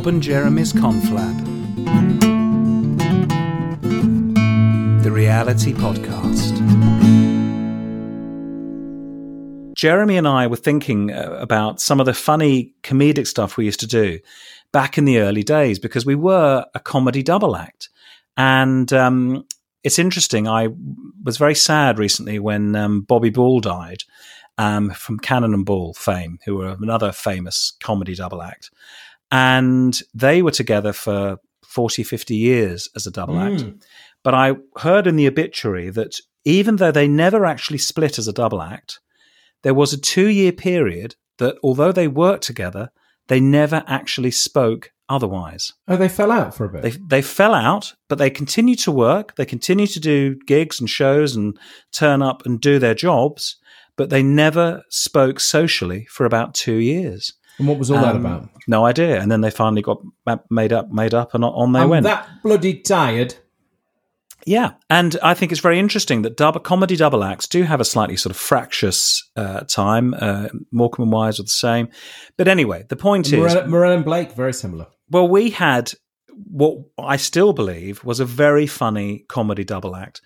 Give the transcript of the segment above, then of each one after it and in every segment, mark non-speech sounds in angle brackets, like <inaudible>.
Bob and Jeremy's Conflab. The Reality Podcast. Jeremy and I were thinking uh, about some of the funny comedic stuff we used to do back in the early days because we were a comedy double act. And um, it's interesting. I was very sad recently when um, Bobby Ball died um, from Cannon and Ball fame, who were another famous comedy double act. And they were together for 40, 50 years as a double Mm. act. But I heard in the obituary that even though they never actually split as a double act, there was a two year period that although they worked together, they never actually spoke otherwise. Oh, they fell out for a bit. They they fell out, but they continued to work. They continued to do gigs and shows and turn up and do their jobs, but they never spoke socially for about two years. And what was all that Um, about? No idea. And then they finally got made up, made up, and on they I'm went. that bloody tired. Yeah, and I think it's very interesting that double comedy double acts do have a slightly sort of fractious uh, time. Uh, Morecambe and Wise are the same, but anyway, the point is, Morell, Morell and Blake, very similar. well, we had what I still believe was a very funny comedy double act,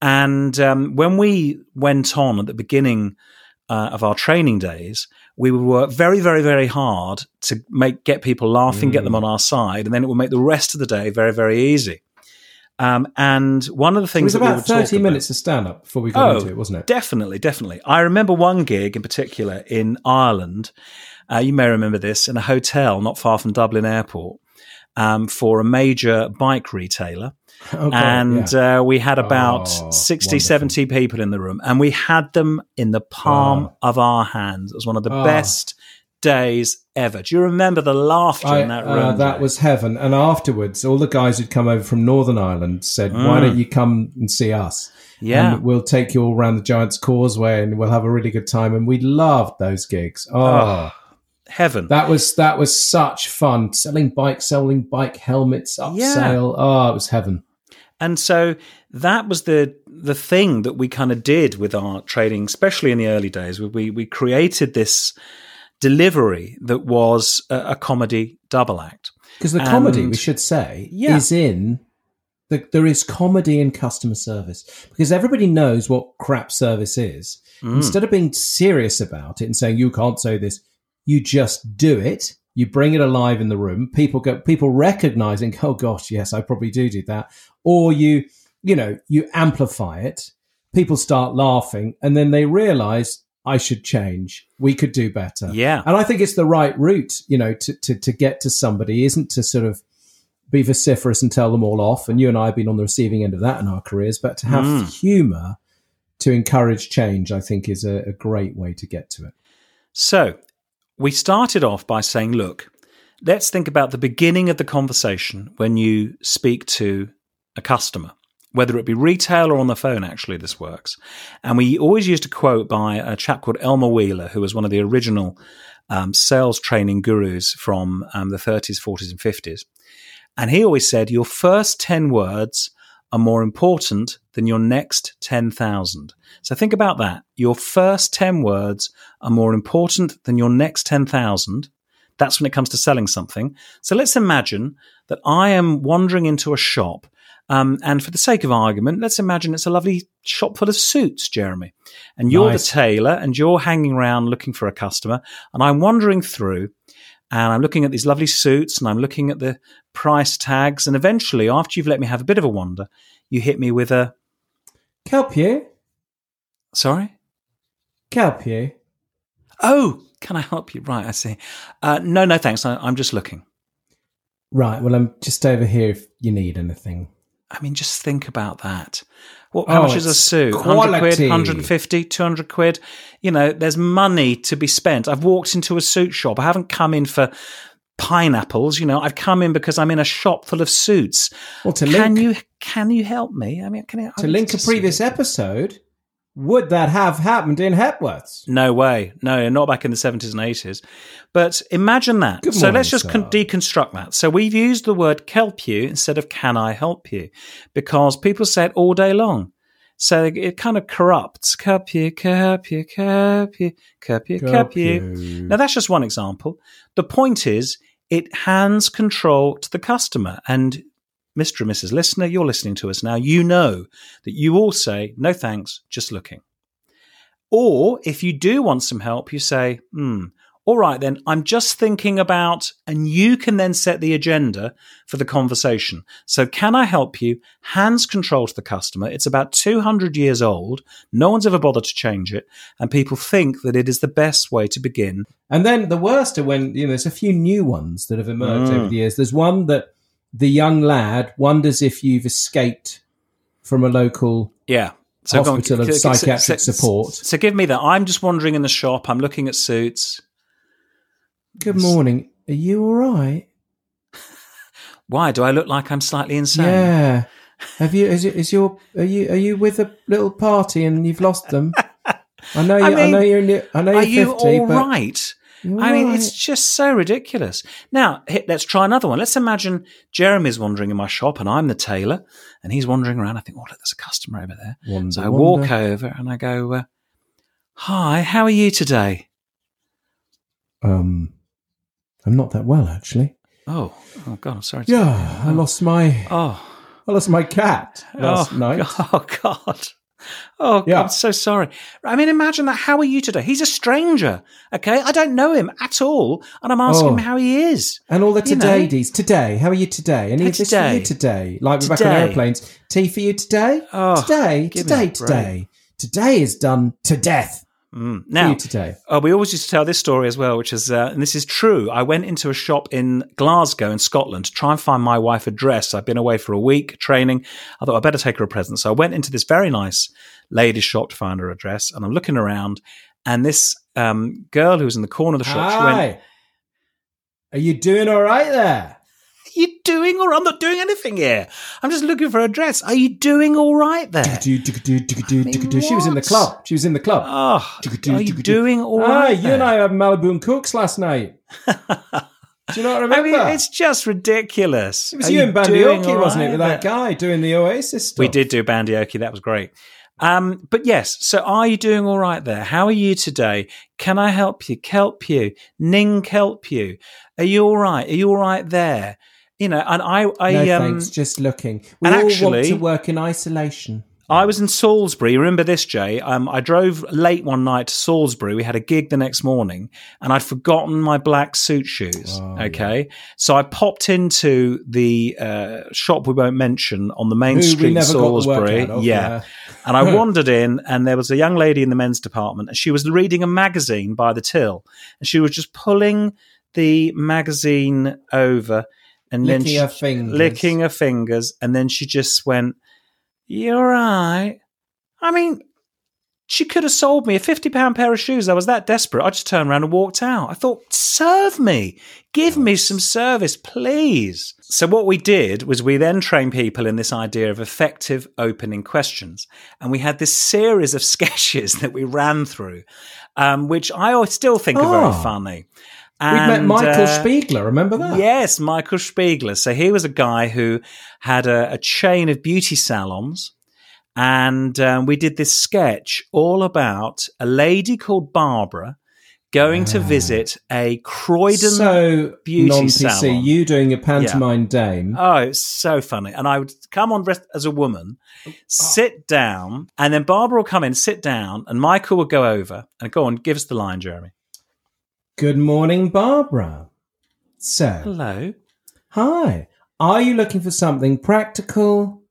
and um, when we went on at the beginning uh, of our training days, we would work very, very, very hard to make get people laughing, get them Mm. on our side, and then it would make the rest of the day very, very easy. Um, and one of the It things was that we about would talk 30 about- minutes of stand up before we got Oh, into it, wasn't it? Definitely, definitely. I remember one gig in particular in Ireland. Uh, you may remember this in a hotel not far from Dublin Airport um, for a major bike retailer. Oh, God, and yeah. uh, we had about Oh, 60, wonderful. 70 people in the room, and we had them in the palm of our hands. It was one of the Oh. best days ever. Do you remember the laughter I- in that uh, room? that was heaven. And afterwards, all the guys who'd come over from Northern Ireland said, "Why Mm. don't you come and see us? yeah. and we'll take you all around the Giants Causeway, and we'll have a really good time." And we loved those gigs. Oh, Oh, heaven. that was that was such fun. Selling bikes, selling bike helmets, upsell. Oh, it was heaven. And so that was the the thing that we kind of did with our trading, especially in the early days. We we created this delivery that was a, a comedy double act. Because the comedy, And- we should say, Yeah. is in the, there is comedy in customer service because everybody knows what crap service is. Mm. Instead of being serious about it and saying you can't say this, you just do it. You bring it alive in the room. People go, people recognizing, oh gosh, yes, I probably do do that. Or you, you know, you amplify it. People start laughing, and then they realize I should change. We could do better. Yeah. And I think it's the right route, you know, to, to, to get to somebody isn't to sort of be vociferous and tell them all off. And you and I have been on the receiving end of that in our careers, but to have Mm. humor to encourage change, I think is a, a great way to get to it. So we started off by saying, look, let's think about the beginning of the conversation when you speak to a customer, whether it be retail or on the phone, actually, this works. And we always used a quote by a chap called Elmer Wheeler, who was one of the original um, sales training gurus from um, the 30s, 40s, and 50s. And he always said, Your first 10 words are more important than your next 10,000. So think about that. Your first 10 words are more important than your next 10,000. That's when it comes to selling something. So let's imagine that I am wandering into a shop. Um, and for the sake of argument, let's imagine it's a lovely shop full of suits, Jeremy. And you're Nice. the tailor and you're hanging around looking for a customer. And I'm wandering through and I'm looking at these lovely suits and I'm looking at the price tags. And eventually, after you've let me have a bit of a wander, you hit me with a Kelpier? sorry? Kelpier? Oh, can I help you? Right, I see. Uh, no, no, thanks. I, I'm just looking. Right. Well, I'm just over here if you need anything. I mean, just think about that. What, how Oh, much is a suit? 100 quid, quality. 150, 200 quid. You know, there's money to be spent. I've walked into a suit shop. I haven't come in for pineapples. You know, I've come in because I'm in a shop full of suits. Well, to can link, you can you help me? I mean, can you, to link a previous episode, would that have happened in Hepworths? No way. No, not back in the 70s and 80s. But imagine that. So let's just con- deconstruct that. So we've used the word kelp you instead of can I help you because people say it all day long. So it kind of corrupts. Kelp you, kelp you, kelp you, kelp you, kelp you. Now that's just one example. The point is, it hands control to the customer. And Mr. and Mrs. Listener, you're listening to us now. You know that you all say, no thanks, just looking. Or if you do want some help, you say, hmm, all right, then I'm just thinking about, and you can then set the agenda for the conversation. So, can I help you? Hands control to the customer. It's about 200 years old. No one's ever bothered to change it. And people think that it is the best way to begin. And then the worst are when, you know, there's a few new ones that have emerged Mm. over the years. There's one that the young lad wonders if you've escaped from a local Yeah. So go on, hospital of psychiatric so- support. So give me that. I'm just wandering in the shop. I'm looking at suits. Good morning. Are you all right? <laughs> Why do I look like I'm slightly insane? Yeah. Have you? Is, it, is your? Are you? Are you with a little party and you've lost them? <laughs> I know. You, I I, mean, know you're. I know you're Are you 50, all but right? You're I mean, it's just so ridiculous. Now, let's try another one. Let's imagine Jeremy's wandering in my shop and I'm the tailor and he's wandering around. I think, oh, look, there's a customer over there. Wonder, So I wonder. walk over and I go, uh, Hi, how are you today? Um, I'm not that well actually. Oh, oh God, I'm sorry. Yeah, I lost my. Oh, I lost my cat last oh, night. <laughs> Oh, God. Oh, Yeah. I'm so sorry. I mean, imagine that. How are you today? He's a stranger. Okay. I don't know him at all. And I'm asking Oh. him how he is. And all the know. todays. Today, how are you today? Any Hey, of this for you today? Like we're back on airplanes. Tea for you today? Oh, today, today, today. Today is done to death Mm. Now, today. Oh, we always used to tell this story as well, which is, uh, and this is true. I went into a shop in Glasgow in Scotland to try and find my wife a dress. I'd been away for a week training. I thought I'd better take her a present. So I went into this very nice ladies' shop to find her a dress. And I'm looking around, and this um, girl who was in the corner of the shop, she went, Are you doing all right there? You doing or I'm not doing anything here? I'm just looking for a dress. Are you doing all right there? She was in the club. She was in the club. Oh, are you doing all Ah, right? you and? I had Malibu and Cooks last night. <laughs> Do you not I mean, it's just ridiculous. it was Are you and Bandioki, all wasn't it, with that guy doing the Oasis stuff? We did do Bandioki. That was great. Um, but yes, so are you doing all right there? How are you today? Can I help you? Kelp you? Ning kelp you? Are you all right? Are you all right there? You know, and I, I, No um, thanks, just looking. We and all want to work in isolation. I was in Salisbury. Remember this, Jay? Um, I drove late one night to Salisbury. We had a gig the next morning, and I'd forgotten my black suit shoes. Oh, okay, so I popped into the uh, shop we won't mention on the main Who street in never got the work Salisbury. of, yeah. and I <laughs> wandered in, and there was a young lady in the men's department, and she was reading a magazine by the till, and she was just pulling the magazine over, and then Licking she, her fingers. licking her fingers, and then she just went, "You're right." I mean, she could have sold me a fifty pound pair of shoes. I was that desperate. I just turned around and walked out. I thought, serve me, give me some service, please. So what we did was we then trained people in this idea of effective opening questions, and we had this series of <laughs> sketches that we ran through, um, which I still think are Oh. very funny. We'd met Michael uh, Spiegler, remember that? Yes, Michael Spiegler. So he was a guy who had a, a chain of beauty salons. And um, we did this sketch all about a lady called Barbara going to Ah. visit a Croydon. so beauty non PC, salon. you doing a pantomime dame. Oh, it's so funny. And I would come on as a woman, sit down, and then Barbara will come in, sit down, and Michael would go over and go on, give us the line, Jeremy. Good morning, Barbara. So, Hello. hi. Are you looking for something practical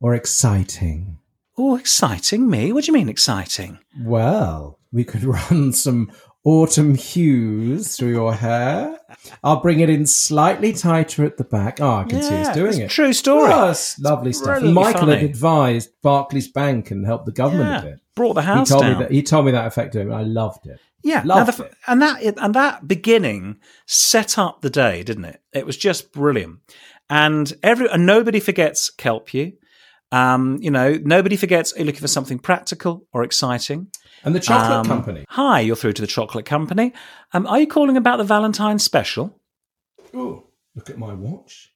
or exciting? Oh, exciting me. What do you mean exciting? Well, we could <laughs> run some autumn hues through your hair. I'll bring it in slightly tighter at the back. Oh, I can see he's doing it. True story. Oh, lovely stuff. Brilliantly Michael had advised Barclays Bank and helped the government Yeah, a bit. Brought the He house told down. me that he told me that effectively. and I loved it. Yeah, Loved the- it. and that and that beginning set up the day, didn't it? It was just brilliant, and every and nobody forgets Kelp you. Um, you know, nobody forgets. Are you looking for something practical or exciting? And the chocolate Um, company. Hi, you're through to the chocolate company. Um, are you calling about the Valentine's special? Oh, look at my watch.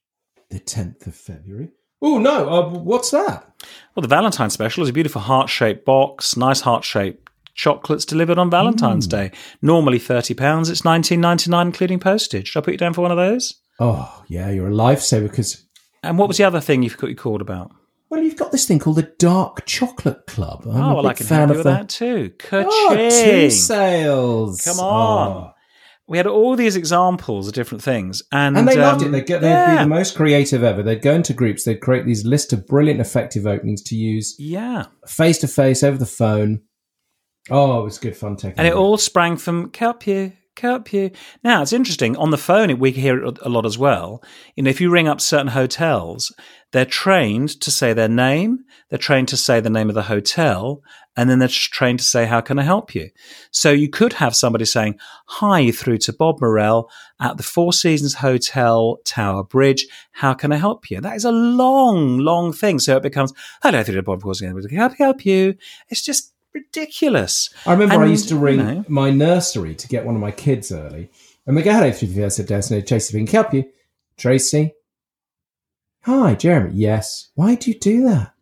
The 10th of February. Oh, no. Uh, what's that? Well, the Valentine's special is a beautiful heart shaped box, nice heart shaped chocolates delivered on Valentine's Day. Normally thirty pounds. It's nineteen ninety nine, including postage. Should I put you down for one of those? Oh yeah, you're a lifesaver because And what was the other thing you've got you called about? Well, you've got this thing called the Dark Chocolate Club. I'm oh, a well, big I can fan help of you the that too. Oh, tea Ka-ching! sales. Come on. Oh. we had all these examples of different things, and And they loved um, it. They'd, go, they'd yeah, be the most creative ever. They'd go into groups. They'd create these list of brilliant, effective openings to use yeah, face to face over the phone. Oh, it was good fun taking. and it all sprang from help you, help you. Now it's interesting on the phone. We hear it a lot as well. You know, if you ring up certain hotels, they're trained to say their name. They're trained to say the name of the hotel, and then they're just trained to say, "How can I help you?" So you could have somebody saying, "Hi, through to Bob Morell at the Four Seasons Hotel Tower Bridge. How can I help you?" That is a long, long thing. So it becomes, "Hello, through to Bob Seasons. How can I help you?" It's just ridiculous. I remember I used to you ring know. my nursery to get one of my kids early, and they go, "Hello, through the said Desno, Tracy, can I help you?" Tracy, hi, Jeremy. Yes. Why do you do that?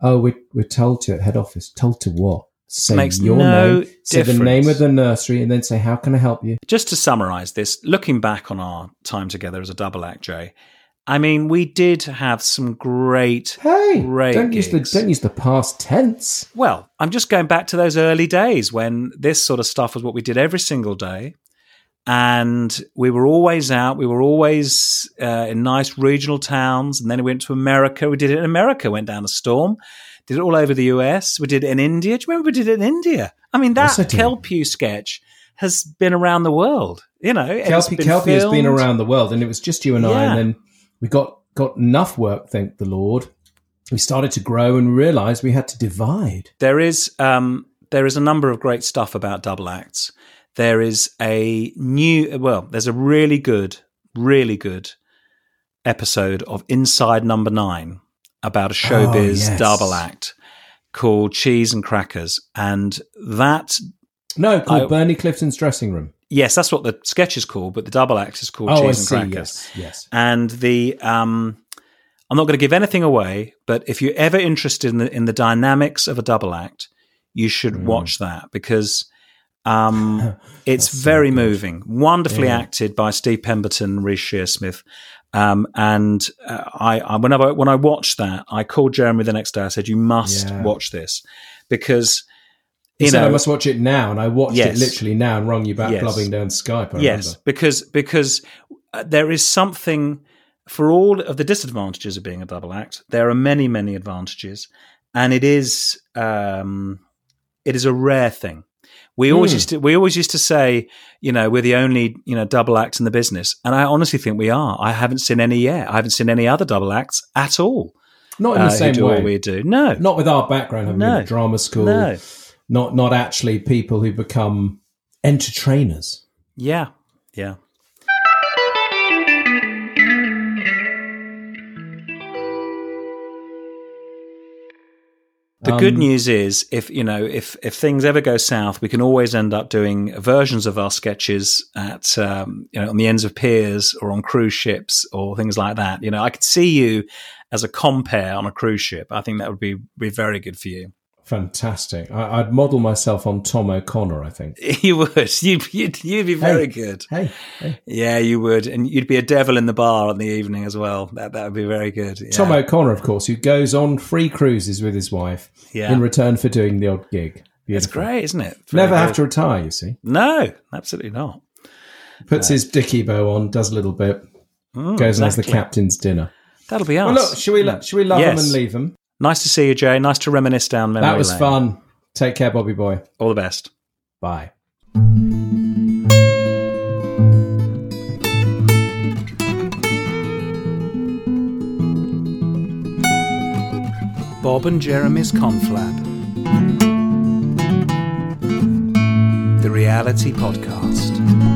Oh, we're we're told to at head office. Told to what? Say Makes your no name, say the name of the nursery, and then say, "How can I help you?" just to summarize this, looking back on our time together as a double act, Jay, I mean, we did have some great. Hey, Great don't use the don't use the past tense. Well, I'm just going back to those early days when this sort of stuff was what we did every single day. And we were always out. We were always uh, in nice regional towns. And then we went to America. We did it in America, went down a storm, did it all over the US. We did it in India. Do you remember we did it in India? I mean, that Yes. Kelpew sketch has been around the world. You know, it's Kelpie, Kelpie has been around the world, and it was just you and I, and then we got got enough work, thank the Lord. We started to grow and realised we had to divide. There is um, there is a number of great stuff about double acts. There is a new well, there's a really good, really good episode of Inside Number Nine about a showbiz yes. double act called Cheese and Crackers, and that No, called I- Bernie Clifton's dressing room. Yes, that's what the sketch is called, but the double act is called Oh, I Cheese see. Crackers. Yes, yes. and the um, I'm not going to give anything away, but if you're ever interested in the in the dynamics of a double act, you should Mm. watch that because um, <laughs> it's so very good. moving, wonderfully Yeah. acted by Steve Pemberton, and Reece Shearsmith. Um, and uh, I, I, whenever when I watched that, I called Jeremy the next day. I said, "You must Yeah. watch this because You you said know I must watch it now, and I watched Yes. it literally now and rung you back, Yes. clubbing down Skype. I yes, remember. because because uh, there is something for all of the disadvantages of being a double act. There are many many advantages, and it is um, it is a rare thing. We always Hmm. used to we always used to say, you know, we're the only you know double act in the business, and I honestly think we are. I haven't seen any yet. I haven't seen any other double acts at all. Not in uh, the same way. we do. No, Not with our background, having been No. drama school. no, Not not actually people who become entertainers. yeah, yeah. The good Um, news is, if you know, if if things ever go south, we can always end up doing versions of our sketches at um, you know on the ends of piers or on cruise ships or things like that. You know, I could see you as a compare on a cruise ship. I think that would be be very good for you. Fantastic. I, I'd model myself on Tom O'Connor. I think. <laughs> You would. You'd, you'd, you'd be very Hey. good. Hey, hey. Yeah, you would, and you'd be a devil in the bar in the evening as well. That that would be very good. Yeah. Tom O'Connor, of course, who goes on free cruises with his wife yeah, in return for doing the odd gig. it's great, isn't it? Very Never have to retire. You see, No, absolutely not. puts his dicky bow on, does a little bit, Mm, goes and has the captain's dinner. That'll be us. Well, look, should we should we love Yes. them and leave them? Nice to see you, Jay. Nice to reminisce down memory That was lane. fun. Take care, Bobby boy. All the best. Bye. Bob and Jeremy's Conflab. The Reality Podcast.